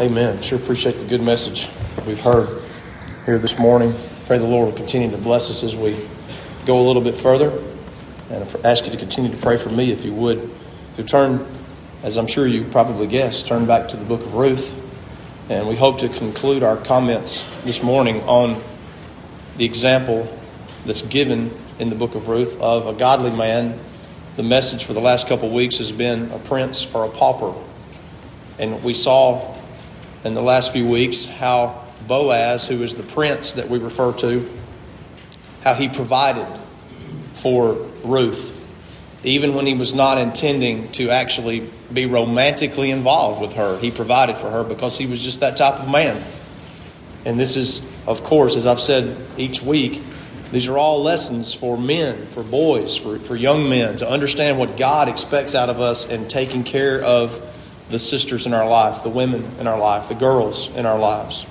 Amen. Sure appreciate the good message we've heard here this morning. Pray the Lord will continue to bless us as we go a little bit further. And I ask you to continue to pray for me if you would. To turn, as I'm sure you probably guessed, turn back to the book of Ruth. And we hope to conclude our comments this morning on the example that's given in the book of Ruth of a godly man. The message for the last couple of weeks has been a prince or a pauper. And we saw in the last few weeks how Boaz, who is the prince that we refer to, how he provided for Ruth, even when he was not intending to actually be romantically involved with her. He provided for her because he was just that type of man. And this is, of course, as I've said each week, these are all lessons for men, for boys, for, for young men to understand what God expects out of us in taking care of the sisters in our life, the women in our life, the girls in our lives.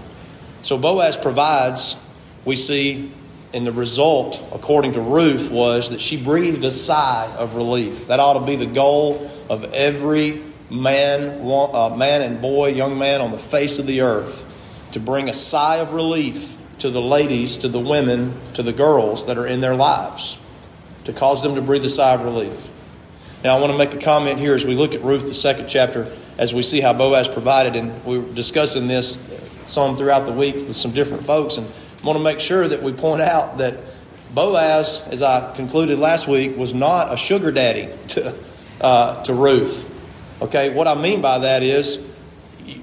So Boaz provides, we see and the result, according to Ruth, was that she breathed a sigh of relief. That ought to be the goal of every man, uh, man and boy, young man on the face of the earth, to bring a sigh of relief to the ladies, to the women, to the girls that are in their lives, to cause them to breathe a sigh of relief. Now, I want to make a comment here as we look at Ruth, the second chapter, as we see how Boaz provided, and we were discussing this some throughout the week with some different folks, and I want to make sure that we point out that Boaz, as I concluded last week, was not a sugar daddy to, uh, to Ruth. Okay, what I mean by that is,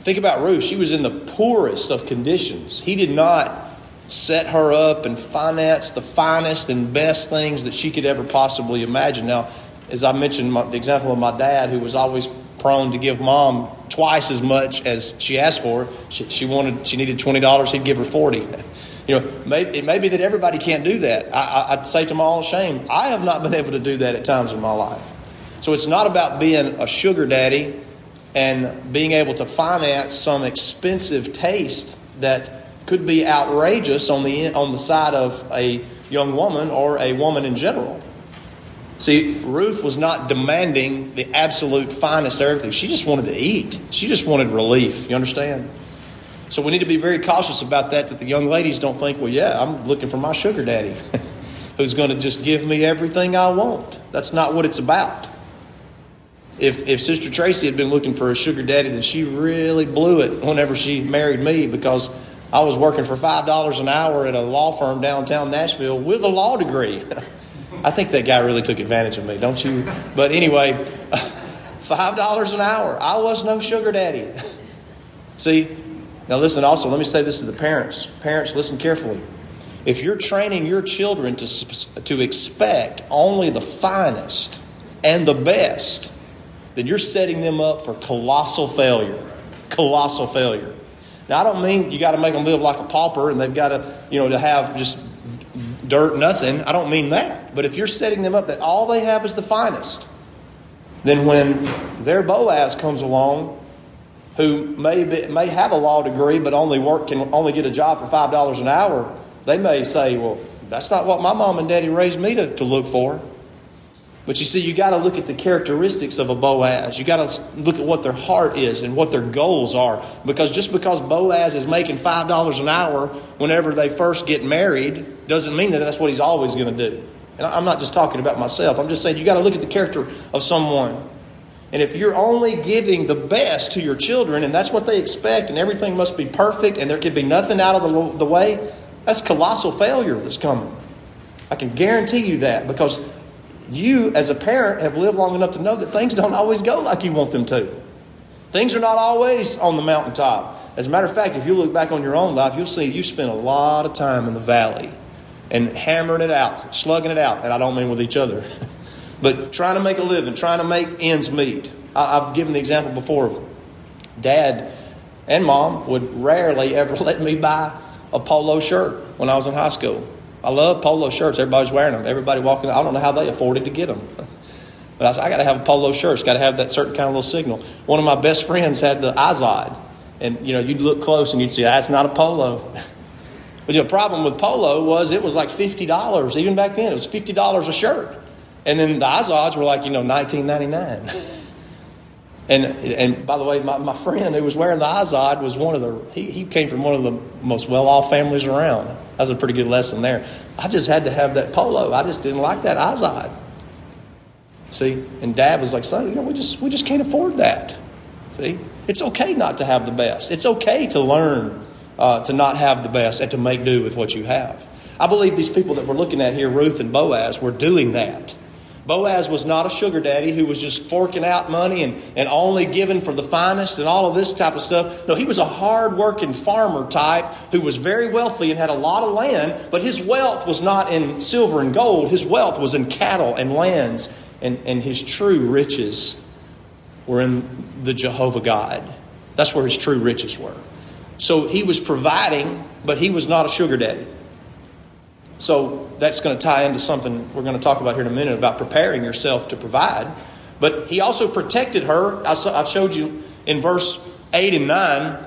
think about Ruth. She was in the poorest of conditions. He did not set her up and finance the finest and best things that she could ever possibly imagine. Now, as I mentioned, my, the example of my dad, who was always prone to give mom twice as much as she asked for. She, she wanted, she needed twenty dollars. He'd give her forty. You know, it may be that everybody can't do that. I, would say to my own shame, I have not been able to do that at times in my life. So it's not about being a sugar daddy and being able to finance some expensive taste that could be outrageous on the on the side of a young woman or a woman in general. See, Ruth was not demanding the absolute finest of everything. She just wanted to eat. She just wanted relief. You understand? So we need to be very cautious about that, that the young ladies don't think, well, yeah, I'm looking for my sugar daddy who's going to just give me everything I want. That's not what it's about. If, if Sister Tracy had been looking for a sugar daddy, then she really blew it whenever she married me because I was working for $5 an hour at a law firm downtown Nashville with a law degree. I think that guy really took advantage of me, don't you? But anyway, $5 an hour. I was no sugar daddy. See, now listen also, let me say this to the parents. Parents, listen carefully. If you're training your children to, to expect only the finest and the best, then you're setting them up for colossal failure. Colossal failure. Now, I don't mean you got to make them live like a pauper and they've got to, you know, to have just dirt, nothing. I don't mean that. But if you're setting them up that all they have is the finest, then when their Boaz comes along, who may, be, may have a law degree but only work can only get a job for five dollars an hour, they may say, "Well, that's not what my mom and daddy raised me to, to look for." But you see, you got to look at the characteristics of a Boaz. You got to look at what their heart is and what their goals are. Because just because Boaz is making five dollars an hour whenever they first get married doesn't mean that that's what he's always going to do. And I'm not just talking about myself. I'm just saying you got to look at the character of someone. And if you're only giving the best to your children, and that's what they expect, and everything must be perfect, and there can be nothing out of the, the way, that's colossal failure that's coming. I can guarantee you that because you, as a parent, have lived long enough to know that things don't always go like you want them to. Things are not always on the mountaintop. As a matter of fact, if you look back on your own life, you'll see you spent a lot of time in the valley and hammering it out, slugging it out. And I don't mean with each other, but trying to make a living, trying to make ends meet. I, have given the example before of dad and mom would rarely ever let me buy a polo shirt when I was in high school. I love polo shirts. Everybody's wearing them. Everybody walking. I don't know how they afforded to get them. But I said, I got to have a polo shirt. Got to have that certain kind of little signal. One of my best friends had the Izod. And, you know, you'd look close and you'd see, that's not a polo. But the problem with polo was it was like $50. Even back then, it was $50 a shirt. And then the Izods were like, you know, 19.99. And, and by the way, my, my friend who was wearing the Izod was one of the, he, he came from one of the most well off families around. That was a pretty good lesson there. I just had to have that polo. I just didn't like that Izod. See? And dad was like, son, you know, we just, we just can't afford that. See? It's okay not to have the best. It's okay to learn uh, to not have the best and to make do with what you have. I believe these people that we're looking at here, Ruth and Boaz, were doing that. Boaz was not a sugar daddy who was just forking out money and, and only giving for the finest and all of this type of stuff. No, he was a hard working farmer type who was very wealthy and had a lot of land, but his wealth was not in silver and gold. His wealth was in cattle and lands, and, and his true riches were in the Jehovah God. That's where his true riches were. So he was providing, but he was not a sugar daddy. So that's going to tie into something we're going to talk about here in a minute about preparing yourself to provide. But he also protected her. I showed you in verse 8 and 9.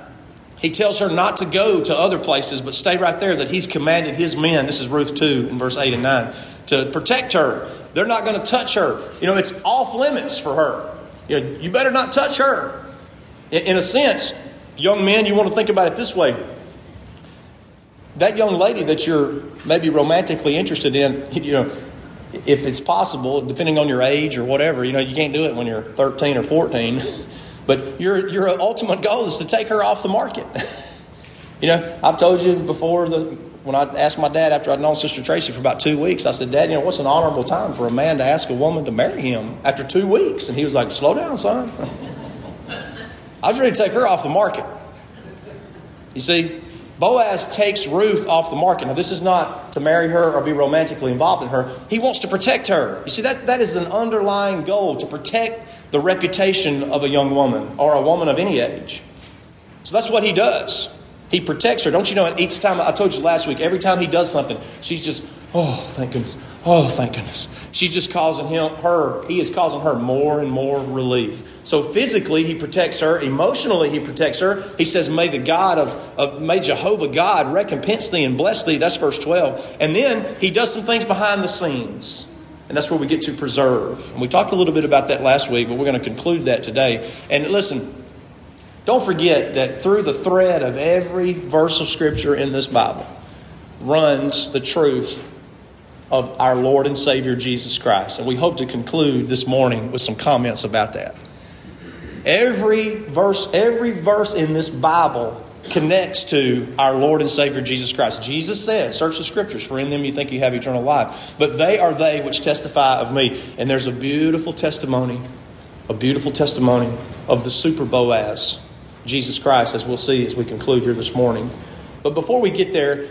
He tells her not to go to other places, but stay right there, that he's commanded his men, this is Ruth 2 in verse 8 and 9, to protect her. They're not going to touch her. You know, it's off limits for her. You, know, you better not touch her. In, in a sense, young men, you want to think about it this way that young lady that you're maybe romantically interested in, you know, if it's possible, depending on your age or whatever, you know, you can't do it when you're 13 or 14, but your, your ultimate goal is to take her off the market. you know, I've told you before the, when I asked my dad after I'd known Sister Tracy for about two weeks, I said, Dad, you know, what's an honorable time for a man to ask a woman to marry him after two weeks? And he was like, Slow down, son. I was ready to take her off the market. You see, Boaz takes Ruth off the market. Now, this is not to marry her or be romantically involved in her. He wants to protect her. You see, that, that is an underlying goal to protect the reputation of a young woman or a woman of any age. So that's what he does. He protects her. Don't you know, each time, I told you last week, every time he does something, she's just, oh, thank goodness. Oh, thank goodness. She's just causing him, her, he is causing her more and more relief. So physically, he protects her. Emotionally, he protects her. He says, May the God of, of, may Jehovah God recompense thee and bless thee. That's verse 12. And then he does some things behind the scenes. And that's where we get to preserve. And we talked a little bit about that last week, but we're going to conclude that today. And listen, don't forget that through the thread of every verse of Scripture in this Bible runs the truth of our Lord and Savior Jesus Christ. And we hope to conclude this morning with some comments about that. Every verse, every verse in this Bible connects to our Lord and Savior Jesus Christ. Jesus said, Search the scriptures, for in them you think you have eternal life. But they are they which testify of me. And there's a beautiful testimony, a beautiful testimony of the super Boaz Jesus Christ, as we'll see as we conclude here this morning. But before we get there,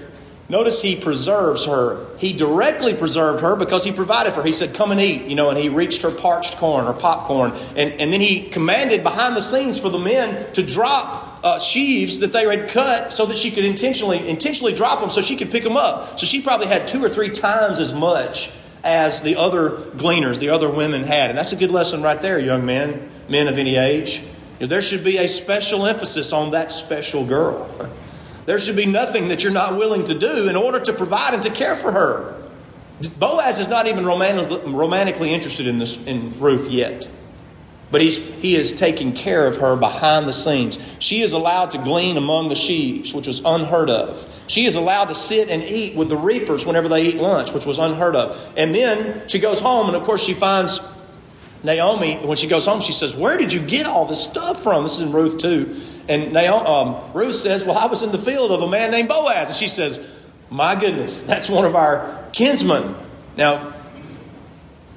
notice he preserves her. He directly preserved her because he provided for her. He said, Come and eat, you know, and he reached her parched corn or popcorn. And, and then he commanded behind the scenes for the men to drop uh, sheaves that they had cut so that she could intentionally intentionally drop them so she could pick them up. So she probably had two or three times as much as the other gleaners, the other women had. And that's a good lesson right there, young men, men of any age. There should be a special emphasis on that special girl. There should be nothing that you're not willing to do in order to provide and to care for her. Boaz is not even romantically interested in, this, in Ruth yet. But he's, he is taking care of her behind the scenes. She is allowed to glean among the sheaves, which was unheard of. She is allowed to sit and eat with the reapers whenever they eat lunch, which was unheard of. And then she goes home, and of course, she finds Naomi, when she goes home, she says, Where did you get all this stuff from? This is in Ruth 2. And um, Ruth says, Well, I was in the field of a man named Boaz. And she says, My goodness, that's one of our kinsmen. Now,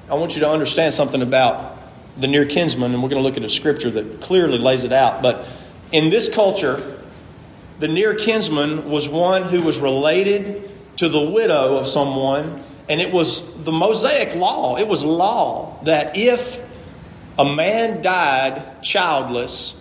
I want you to understand something about the near kinsman, and we're going to look at a scripture that clearly lays it out. But in this culture, the near kinsman was one who was related to the widow of someone and it was the Mosaic law. It was law that if a man died childless,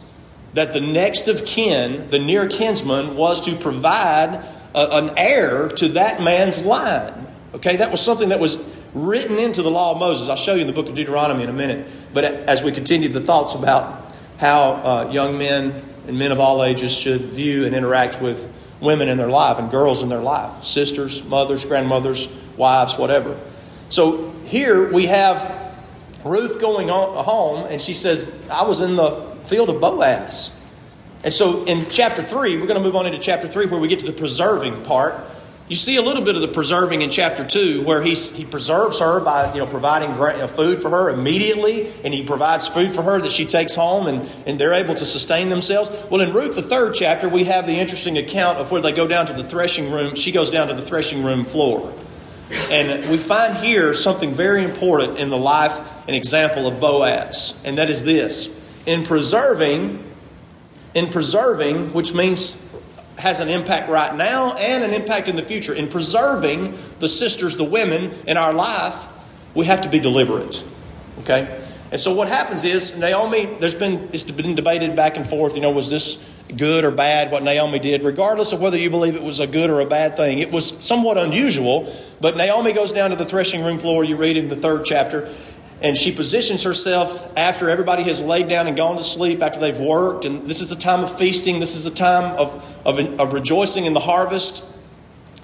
that the next of kin, the near kinsman, was to provide a, an heir to that man's line. Okay, that was something that was written into the law of Moses. I'll show you in the book of Deuteronomy in a minute. But as we continue the thoughts about how uh, young men and men of all ages should view and interact with women in their life and girls in their life sisters, mothers, grandmothers, wives, whatever. So here we have Ruth going home, and she says, I was in the field of Boaz. And so in chapter 3, we're going to move on into chapter 3 where we get to the preserving part. You see a little bit of the preserving in chapter 2 where he's, he preserves her by you know, providing uh, food for her immediately, and he provides food for her that she takes home, and, and they're able to sustain themselves. Well, in Ruth, the third chapter, we have the interesting account of where they go down to the threshing room. She goes down to the threshing room floor. And we find here something very important in the life and example of Boaz, and that is this. In preserving, in preserving, which means has an impact right now and an impact in the future. In preserving the sisters, the women in our life, we have to be deliberate. Okay? And so what happens is Naomi, there's been it's been debated back and forth, you know, was this good or bad what Naomi did, regardless of whether you believe it was a good or a bad thing. It was somewhat unusual, but Naomi goes down to the threshing room floor, you read in the third chapter, and she positions herself after everybody has laid down and gone to sleep, after they've worked, and this is a time of feasting, this is a time of, of, of rejoicing in the harvest.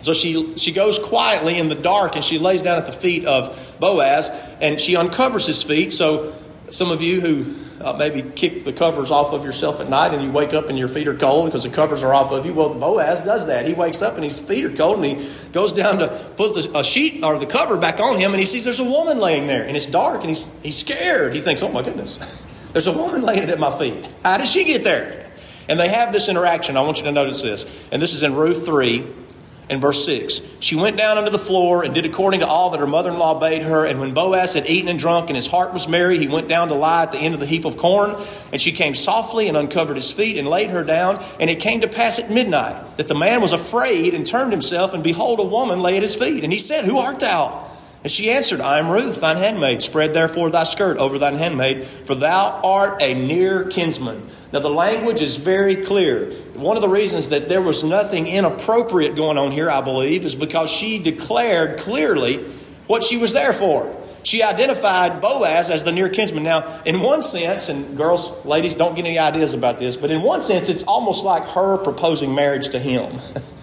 So she, she goes quietly in the dark and she lays down at the feet of Boaz and she uncovers his feet. So, some of you who uh, maybe kick the covers off of yourself at night and you wake up and your feet are cold because the covers are off of you. Well, Boaz does that. He wakes up and his feet are cold and he goes down to put the, a sheet or the cover back on him and he sees there's a woman laying there and it's dark and he's, he's scared. He thinks, oh my goodness, there's a woman laying at my feet. How did she get there? And they have this interaction. I want you to notice this. And this is in Ruth 3 in verse 6. She went down onto the floor and did according to all that her mother in law bade her. And when Boaz had eaten and drunk and his heart was merry, he went down to lie at the end of the heap of corn. And she came softly and uncovered his feet and laid her down. And it came to pass at midnight that the man was afraid and turned himself, and behold, a woman lay at his feet. And he said, Who art thou? And she answered, I am Ruth, thine handmaid. Spread therefore thy skirt over thine handmaid, for thou art a near kinsman. Now, the language is very clear. One of the reasons that there was nothing inappropriate going on here, I believe, is because she declared clearly what she was there for. She identified Boaz as the near kinsman. Now, in one sense, and girls, ladies, don't get any ideas about this, but in one sense, it's almost like her proposing marriage to him.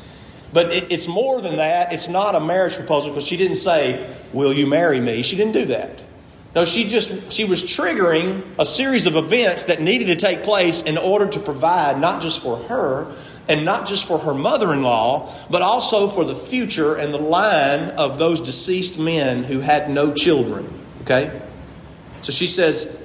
But it, it's more than that. It's not a marriage proposal because she didn't say, Will you marry me? She didn't do that. No, she just she was triggering a series of events that needed to take place in order to provide not just for her and not just for her mother-in-law, but also for the future and the line of those deceased men who had no children. Okay? So she says,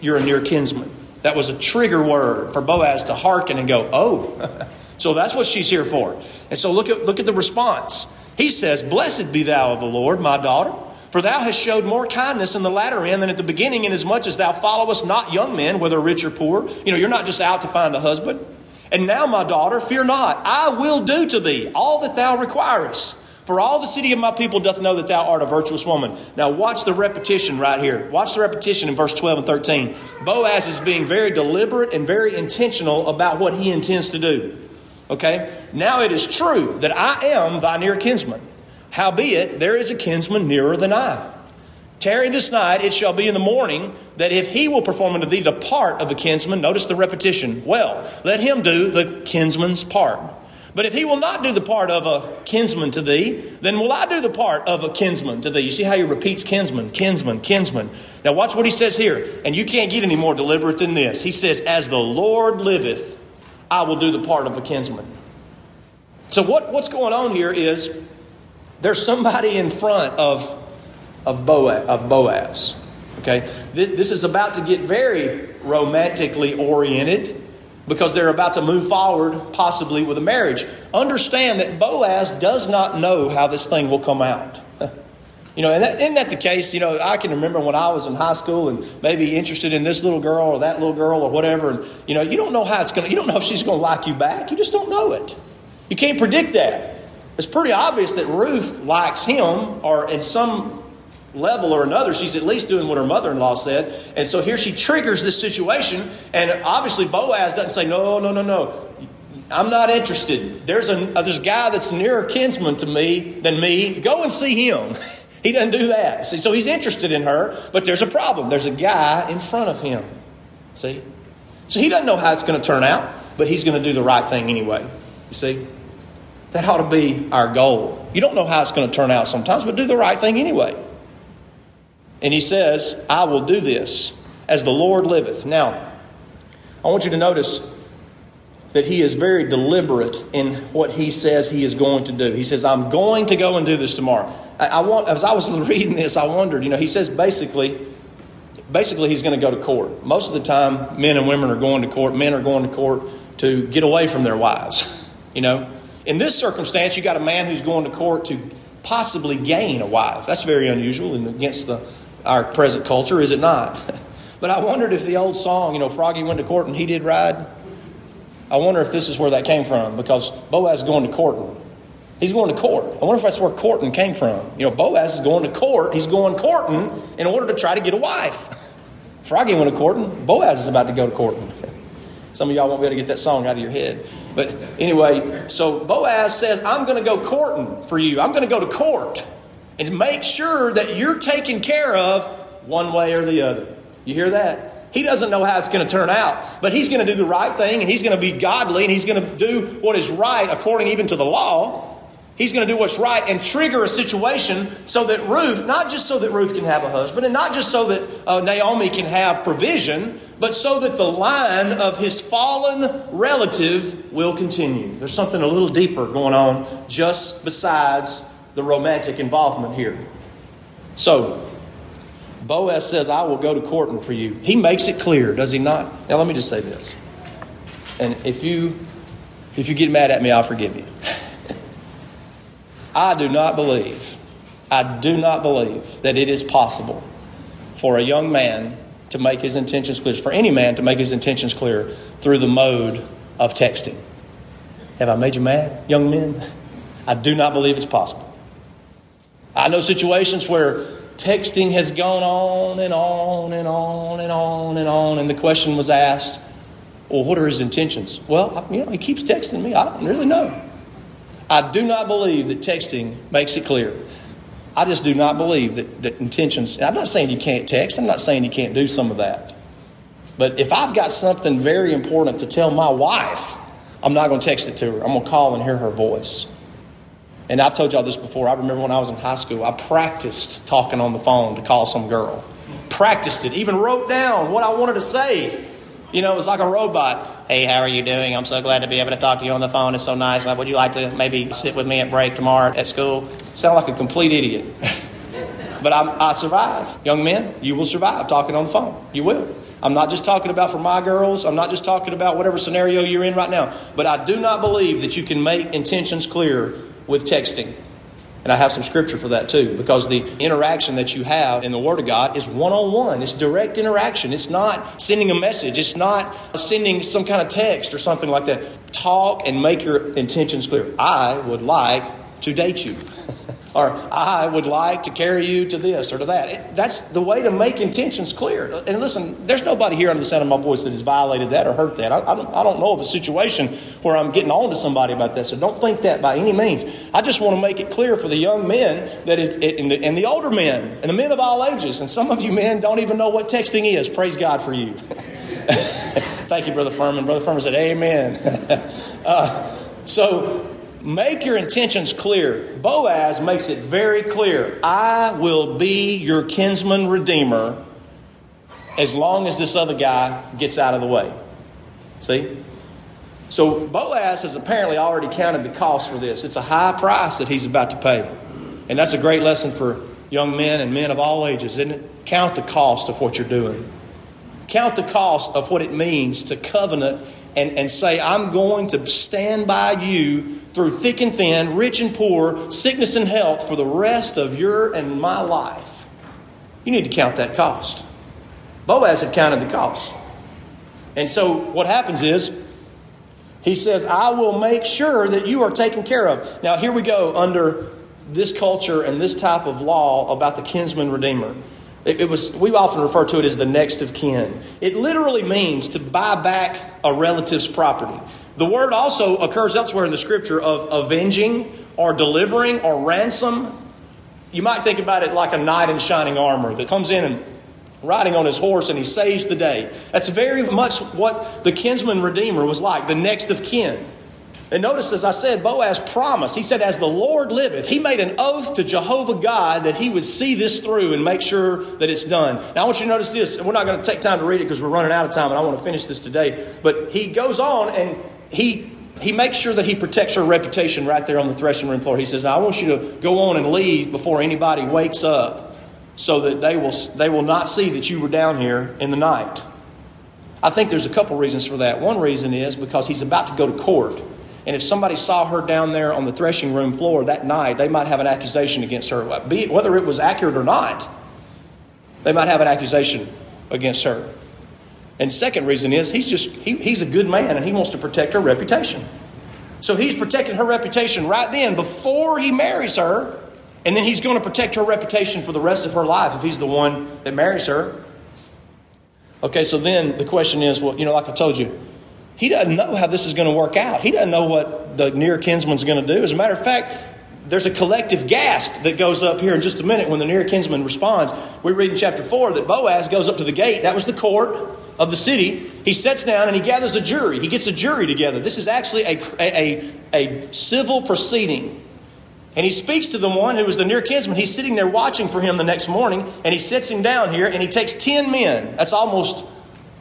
You're a near kinsman. That was a trigger word for Boaz to hearken and go, Oh, so that's what she's here for. And so look at, look at the response. He says, Blessed be thou of the Lord, my daughter. For thou hast showed more kindness in the latter end than at the beginning, inasmuch as thou followest not young men, whether rich or poor. You know, you're not just out to find a husband. And now, my daughter, fear not. I will do to thee all that thou requirest. For all the city of my people doth know that thou art a virtuous woman. Now, watch the repetition right here. Watch the repetition in verse 12 and 13. Boaz is being very deliberate and very intentional about what he intends to do. Okay? Now it is true that I am thy near kinsman. Howbeit, there is a kinsman nearer than I. Tarry this night, it shall be in the morning, that if he will perform unto thee the part of a kinsman, notice the repetition, well, let him do the kinsman's part. But if he will not do the part of a kinsman to thee, then will I do the part of a kinsman to thee. You see how he repeats kinsman, kinsman, kinsman. Now watch what he says here, and you can't get any more deliberate than this. He says, As the Lord liveth, I will do the part of a kinsman. So, what, what's going on here is there's somebody in front of, of, Boaz, of Boaz. Okay? This is about to get very romantically oriented because they're about to move forward, possibly with a marriage. Understand that Boaz does not know how this thing will come out. You know, and that, isn't that the case? You know, I can remember when I was in high school and maybe interested in this little girl or that little girl or whatever. And, you know, you don't know how it's going to, you don't know if she's going to like you back. You just don't know it. You can't predict that. It's pretty obvious that Ruth likes him or in some level or another, she's at least doing what her mother in law said. And so here she triggers this situation. And obviously, Boaz doesn't say, no, no, no, no. I'm not interested. There's a, there's a guy that's nearer kinsman to me than me. Go and see him. He doesn't do that. See, so he's interested in her, but there's a problem. There's a guy in front of him. See? So he doesn't know how it's going to turn out, but he's going to do the right thing anyway. You see? That ought to be our goal. You don't know how it's going to turn out sometimes, but do the right thing anyway. And he says, I will do this as the Lord liveth. Now, I want you to notice that he is very deliberate in what he says he is going to do. He says, I'm going to go and do this tomorrow. I, want, as I was reading this, I wondered, you know, he says basically, basically he's going to go to court. Most of the time, men and women are going to court. Men are going to court to get away from their wives. You know, in this circumstance, you got a man who's going to court to possibly gain a wife. That's very unusual and against the, our present culture, is it not? but I wondered if the old song, you know, Froggy went to court and he did ride. I wonder if this is where that came from because Boaz is going to courting. He's going to court. I wonder if that's where courting came from. You know, Boaz is going to court. He's going courting in order to try to get a wife. Froggy went to courting. Boaz is about to go to courting. Some of y'all won't be able to get that song out of your head. But anyway, so Boaz says, I'm going to go courting for you. I'm going to go to court and make sure that you're taken care of one way or the other. You hear that? He doesn't know how it's going to turn out, but he's going to do the right thing and he's going to be godly and he's going to do what is right according even to the law. He's going to do what's right and trigger a situation so that Ruth, not just so that Ruth can have a husband and not just so that uh, Naomi can have provision, but so that the line of his fallen relative will continue. There's something a little deeper going on just besides the romantic involvement here. So, Boaz says, I will go to courting for you. He makes it clear, does he not? Now, let me just say this. And if you, if you get mad at me, I'll forgive you. I do not believe, I do not believe that it is possible for a young man to make his intentions clear, for any man to make his intentions clear through the mode of texting. Have I made you mad, young men? I do not believe it's possible. I know situations where texting has gone on and on and on and on and on, and the question was asked, well, what are his intentions? Well, you know, he keeps texting me. I don't really know. I do not believe that texting makes it clear. I just do not believe that, that intentions, I'm not saying you can't text, I'm not saying you can't do some of that. But if I've got something very important to tell my wife, I'm not going to text it to her. I'm going to call and hear her voice. And I've told y'all this before. I remember when I was in high school, I practiced talking on the phone to call some girl. Practiced it, even wrote down what I wanted to say. You know, it was like a robot. Hey, how are you doing? I'm so glad to be able to talk to you on the phone. It's so nice. Would you like to maybe sit with me at break tomorrow at school? Sound like a complete idiot. but I'm, I survived. Young men, you will survive talking on the phone. You will. I'm not just talking about for my girls. I'm not just talking about whatever scenario you're in right now. But I do not believe that you can make intentions clear with texting. And I have some scripture for that too, because the interaction that you have in the Word of God is one on one. It's direct interaction. It's not sending a message, it's not sending some kind of text or something like that. Talk and make your intentions clear. I would like to date you. or I would like to carry you to this or to that. It, that's the way to make intentions clear. And listen, there's nobody here under the sound of my voice that has violated that or hurt that. I, I, don't, I don't know of a situation where I'm getting on to somebody about that, so don't think that by any means. I just want to make it clear for the young men that if, and, the, and the older men and the men of all ages, and some of you men don't even know what texting is. Praise God for you. Thank you, Brother Furman. Brother Furman said, Amen. uh, so Make your intentions clear. Boaz makes it very clear I will be your kinsman redeemer as long as this other guy gets out of the way. See? So Boaz has apparently already counted the cost for this. It's a high price that he's about to pay. And that's a great lesson for young men and men of all ages, isn't it? Count the cost of what you're doing. Count the cost of what it means to covenant and, and say, I'm going to stand by you through thick and thin, rich and poor, sickness and health for the rest of your and my life. You need to count that cost. Boaz had counted the cost. And so what happens is, he says, I will make sure that you are taken care of. Now, here we go under this culture and this type of law about the kinsman redeemer. It, it, was, we often refer to it as the next of kin. It literally means to buy back a relative's property. The word also occurs elsewhere in the scripture of avenging or delivering or ransom. You might think about it like a knight in shining armor that comes in and riding on his horse and he saves the day. That's very much what the kinsman redeemer was like, the next of kin. And notice, as I said, Boaz promised. He said, As the Lord liveth, he made an oath to Jehovah God that he would see this through and make sure that it's done. Now, I want you to notice this, and we're not going to take time to read it because we're running out of time, and I want to finish this today. But he goes on and he he makes sure that he protects her reputation right there on the threshing room floor. He says, Now I want you to go on and leave before anybody wakes up so that they will, they will not see that you were down here in the night. I think there's a couple reasons for that. One reason is because he's about to go to court. And if somebody saw her down there on the threshing room floor that night, they might have an accusation against her. Whether it was accurate or not, they might have an accusation against her. And second reason is he's just he, he's a good man and he wants to protect her reputation. So he's protecting her reputation right then before he marries her, and then he's going to protect her reputation for the rest of her life if he's the one that marries her. Okay, so then the question is, well, you know, like I told you, he doesn't know how this is going to work out. He doesn't know what the near kinsman's going to do. As a matter of fact, there's a collective gasp that goes up here in just a minute when the near kinsman responds. We read in chapter 4 that Boaz goes up to the gate. That was the court of the city. He sits down and he gathers a jury. He gets a jury together. This is actually a, a, a, civil proceeding. And he speaks to the one who is the near kinsman. He's sitting there watching for him the next morning, and he sits him down here, and he takes 10 men. That's almost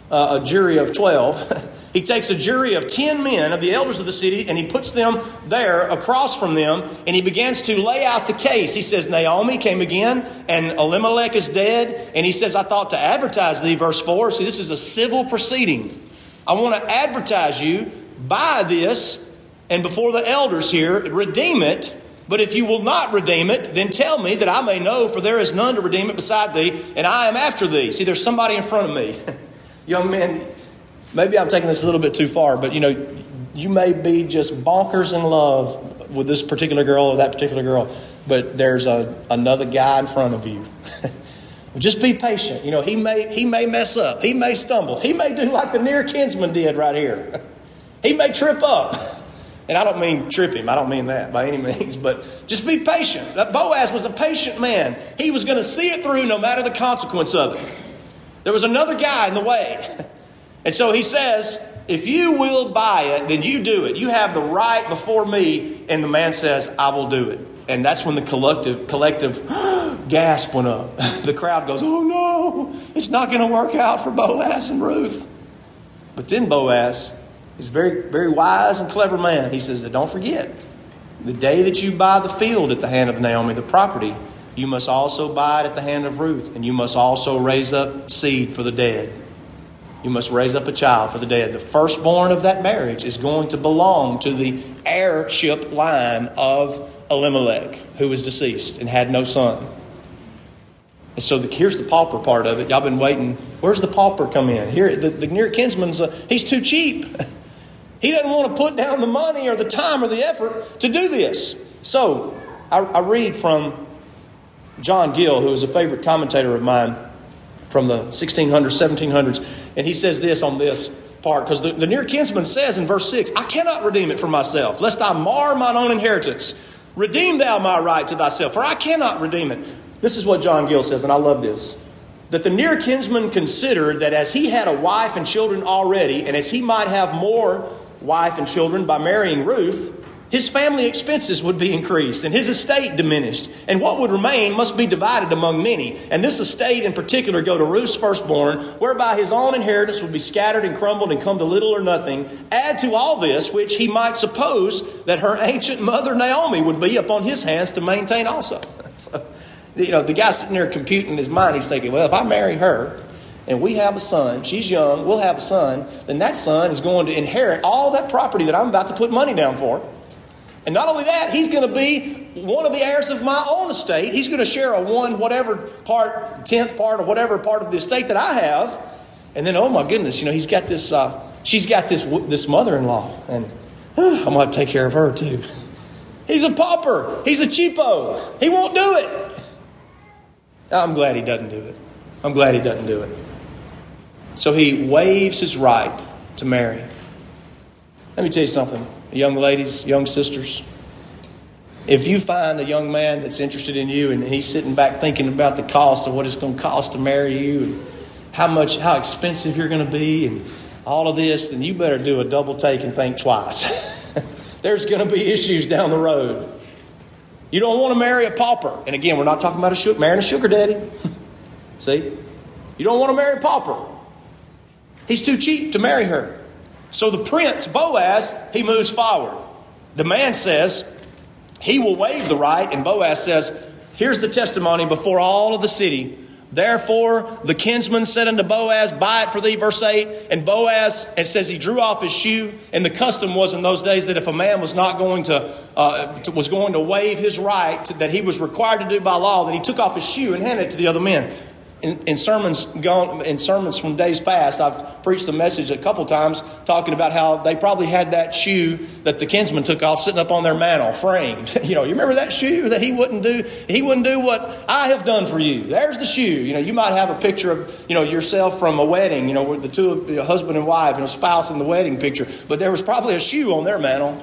uh, a jury of 12. He takes a jury of 10 men of the elders of the city and he puts them there across from them and he begins to lay out the case. He says, Naomi came again and Elimelech is dead. And he says, I thought to advertise thee, verse 4. See, this is a civil proceeding. I want to advertise you, by this, and before the elders here, redeem it. But if you will not redeem it, then tell me that I may know, for there is none to redeem it beside thee, and I am after thee. See, there's somebody in front of me. Young men, maybe I'm taking this a little bit too far, but you know, you may be just bonkers in love with this particular girl or that particular girl, but there's a, another guy in front of you. just be patient. You know, he may he may mess up. He may stumble. He may do like the near kinsman did right here. he may trip up. And I don't mean trip him. I don't mean that by any means. But just be patient. Boaz was a patient man. He was going to see it through no matter the consequence of it. There was another guy in the way. And so he says, if you will buy it, then you do it. You have the right before me. And the man says, I will do it. And that's when the collective, collective gasp went up. the crowd goes, Oh no, it's not going to work out for Boaz and Ruth. But then Boaz is a very, very wise and clever man. He says, Don't forget, the day that you buy the field at the hand of Naomi, the property, you must also buy it at the hand of Ruth, and you must also raise up seed for the dead. You must raise up a child for the dead. The firstborn of that marriage is going to belong to the heirship line of Elimelech, who was deceased and had no son. And so the, here's the pauper part of it. Y'all been waiting. Where's the pauper come in? Here, the, the near kinsman's, uh, he's too cheap. he doesn't want to put down the money or the time or the effort to do this. So I, I read from John Gill, who is a favorite commentator of mine from the 1600s, 1700s. And he says this on this part because the, the near kinsman says in verse 6 I cannot redeem it for myself, lest I mar mine own inheritance. Redeem thou my right to thyself, for I cannot redeem it. This is what John Gill says, and I love this. That the near kinsman considered that as he had a wife and children already, and as he might have more wife and children by marrying Ruth, his family expenses would be increased and his estate diminished. And what would remain must be divided among many. And this estate in particular go to Ruth's firstborn, whereby his own inheritance would be scattered and crumbled and come to little or nothing. Add to all this, which he might suppose that her ancient mother Naomi would be upon his hands to maintain also. so, you know, the guy sitting there computing in his mind, he's thinking, well, if I marry her, and we have a son, she's young, we'll have a son, then that son is going to inherit all that property that I'm about to put money down for. And not only that, he's going to be one of the heirs of my own estate. He's going to share a one, whatever part, tenth part, or whatever part of the estate that I have. And then, oh my goodness, you know, he's got this, uh, she's got this, this mother in law. And I'm going to take care of her too. He's a pauper. He's a cheapo. He won't do it. I'm glad he doesn't do it. I'm glad he doesn't do it. So he waives his right to marry. Let me tell you something young ladies, young sisters, if you find a young man that's interested in you and he's sitting back thinking about the cost of what it's going to cost to marry you and how much, how expensive you're going to be and all of this, then you better do a double take and think twice. There's going to be issues down the road. You don't want to marry a pauper. And again, we're not talking about a sugar, marrying a sugar daddy. See? You don't want to marry a pauper. He's too cheap to marry her. So the prince, Boaz, he moves forward. The man says he will waive the right, and Boaz says, Here's the testimony before all of the city. Therefore, the kinsman said unto Boaz, Buy it for thee, verse 8. And Boaz, it says he drew off his shoe. And the custom was in those days that if a man was not going to, uh, was going to waive his right that he was required to do by law, that he took off his shoe and handed it to the other men in, in, sermons gone, in sermons from days past, I've preached a message a couple times talking about how they probably had that shoe that the kinsman took off sitting up on their mantle, framed. You know, you remember that shoe that he wouldn't do? He wouldn't do what I have done for you. There's the shoe. You know, you might have a picture of you know yourself from a wedding. You know, with the two of the husband and wife, you know, spouse in the wedding picture. But there was probably a shoe on their mantle.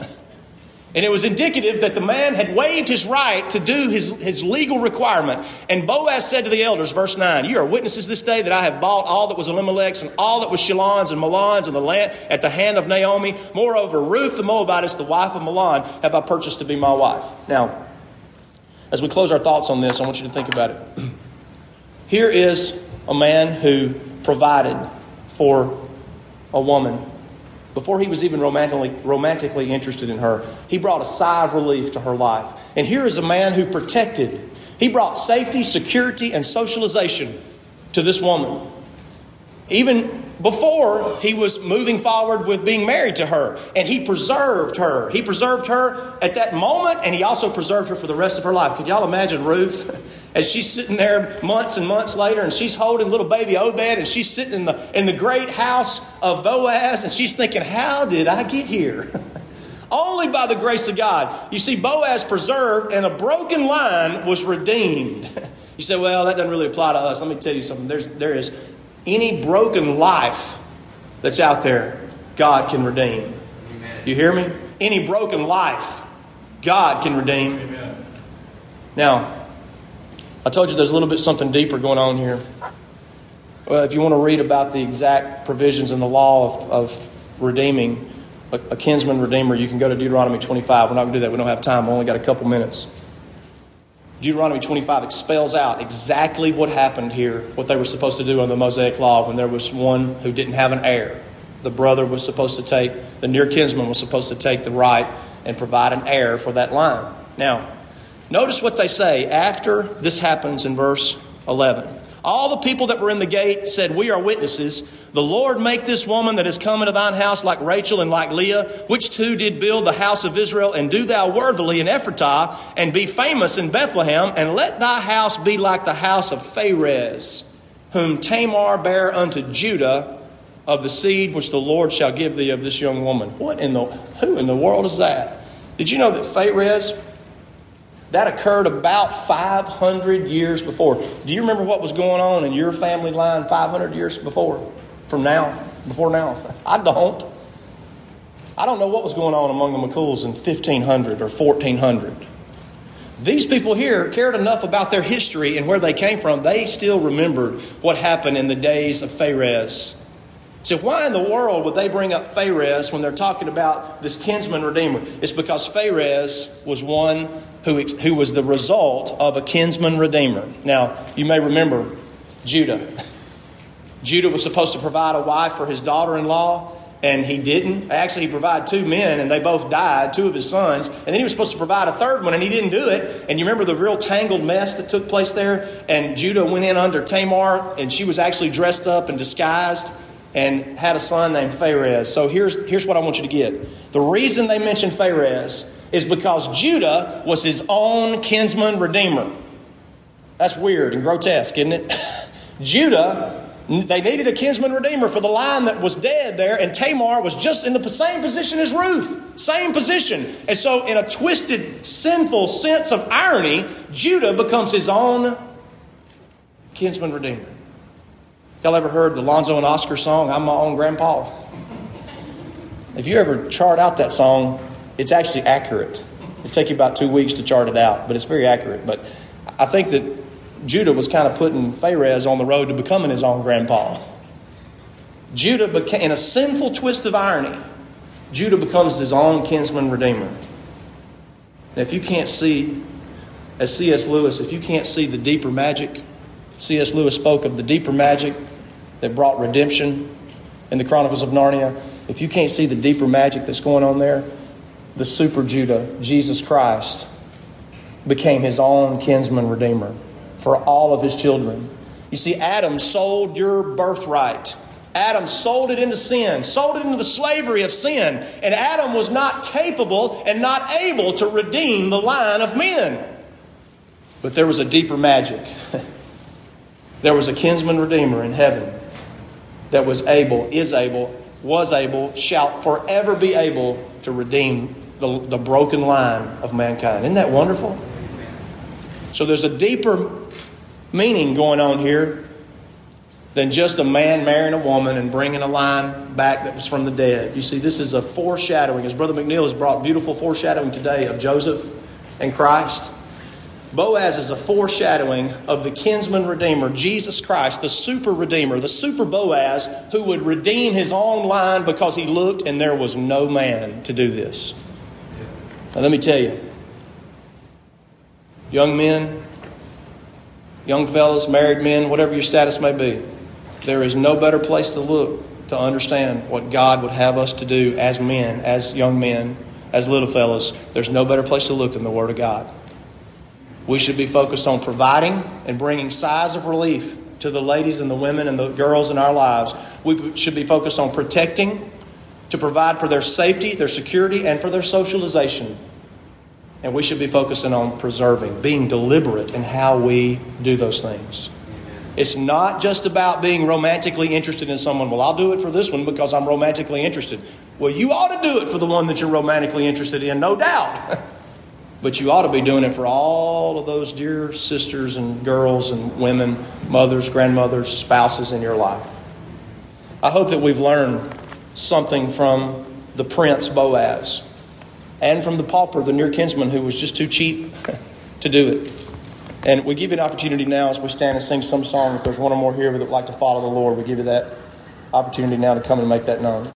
And it was indicative that the man had waived his right to do his, his legal requirement. And Boaz said to the elders, verse 9, You are witnesses this day that I have bought all that was Elimelech's and all that was Chilion's and Mahlon's and the land at the hand of Naomi. Moreover, Ruth the Moabitess, the wife of Mahlon, have I purchased to be my wife. Now, as we close our thoughts on this, I want you to think about it. Here is a man who provided for a woman before he was even romantically, romantically interested in her, he brought a sigh of relief to her life. And here is a man who protected, he brought safety, security, and socialization to this woman. Even before he was moving forward with being married to her. And he preserved her. He preserved her at that moment, and he also preserved her for the rest of her life. Could y'all imagine Ruth? As she's sitting there months and months later, and she's holding little baby Obed, and she's sitting in the, in the great house of Boaz, and she's thinking, How did I get here? Only by the grace of God. You see, Boaz preserved, and a broken line was redeemed. You say, well, that doesn't really apply to us. Let me tell you something. There's, there is any broken life that's out there, God can redeem. Amen. You hear me? Any broken life, God can redeem. Amen. Now, I told you there's a little bit something deeper going on here. Well, if you want to read about the exact provisions in the law of, of redeeming a, a kinsman redeemer, you can go to Deuteronomy 25. We're not going to do that. We don't have time. We only got a couple minutes. Deuteronomy 25 expels out exactly what happened here, what they were supposed to do under the Mosaic Law when there was one who didn't have an heir. The brother was supposed to take, the near kinsman was supposed to take the right and provide an heir for that line. Now, notice what they say after this happens in verse 11. All the people that were in the gate said, We are witnesses. The Lord make this woman that is come into thine house like Rachel and like Leah, which two did build the house of Israel, and do thou worthily in Ephratah, and be famous in Bethlehem, and let thy house be like the house of Pharez, whom Tamar bare unto Judah of the seed which the Lord shall give thee of this young woman. What in the who in the world is that? Did you know that Pharez that occurred about 500 years before. Do you remember what was going on in your family line 500 years before? From now? Before now? I don't. I don't know what was going on among the McCools in 1500 or 1400. These people here cared enough about their history and where they came from, they still remembered what happened in the days of Pharez. So, why in the world would they bring up Pharez when they're talking about this kinsman redeemer? It's because Pharez was one who, who was the result of a kinsman redeemer. Now, you may remember Judah. Judah was supposed to provide a wife for his daughter in law, and he didn't. Actually, he provided two men, and they both died, two of his sons. And then he was supposed to provide a third one, and he didn't do it. And you remember the real tangled mess that took place there? And Judah went in under Tamar, and she was actually dressed up and disguised and had a son named Pharez. So here's, here's what I want you to get. The reason they mentioned Pharez is because Judah was his own kinsman redeemer. That's weird and grotesque, isn't it? Judah, they needed a kinsman redeemer for the line that was dead there, and Tamar was just in the same position as Ruth. Same position. And so, in a twisted, sinful sense of irony, Judah becomes his own kinsman redeemer. Y'all ever heard the Lonzo and Oscar song, I'm my own grandpa? If you ever chart out that song, it's actually accurate. It'll take you about two weeks to chart it out, but it's very accurate. But I think that Judah was kind of putting Pharez on the road to becoming his own grandpa. Judah became, in a sinful twist of irony, Judah becomes his own kinsman redeemer. Now, if you can't see, as C.S. Lewis, if you can't see the deeper magic, C.S. Lewis spoke of the deeper magic that brought redemption in the Chronicles of Narnia. If you can't see the deeper magic that's going on there, the super Judah, Jesus Christ, became his own kinsman redeemer for all of his children. You see, Adam sold your birthright. Adam sold it into sin, sold it into the slavery of sin, and Adam was not capable and not able to redeem the line of men. But there was a deeper magic. there was a kinsman redeemer in heaven that was able, is able, was able, shall forever be able to redeem the, the broken line of mankind. Isn't that wonderful? So there's a deeper meaning going on here than just a man marrying a woman and bringing a line back that was from the dead. You see, this is a foreshadowing, as Brother McNeil has brought beautiful foreshadowing today of Joseph and Christ. Boaz is a foreshadowing of the kinsman redeemer, Jesus Christ, the super redeemer, the super Boaz who would redeem his own line because he looked and there was no man to do this. Now, let me tell you, young men, young fellows, married men, whatever your status may be, there is no better place to look to understand what God would have us to do as men, as young men, as little fellows. There's no better place to look than the Word of God. We should be focused on providing and bringing sighs of relief to the ladies and the women and the girls in our lives. We should be focused on protecting, to provide for their safety, their security, and for their socialization. And we should be focusing on preserving, being deliberate in how we do those things. It's not just about being romantically interested in someone. Well, I'll do it for this one because I'm romantically interested. Well, you ought to do it for the one that you're romantically interested in, no doubt. but you ought to be doing it for all of those dear sisters and girls and women, mothers, grandmothers, spouses in your life. I hope that we've learned something from the prince Boaz and from the pauper, the near kinsman who was just too cheap to do it. And we give you an opportunity now as we stand and sing some song. If there's one or more here that would like to follow the Lord, we give you that opportunity now to come and make that known.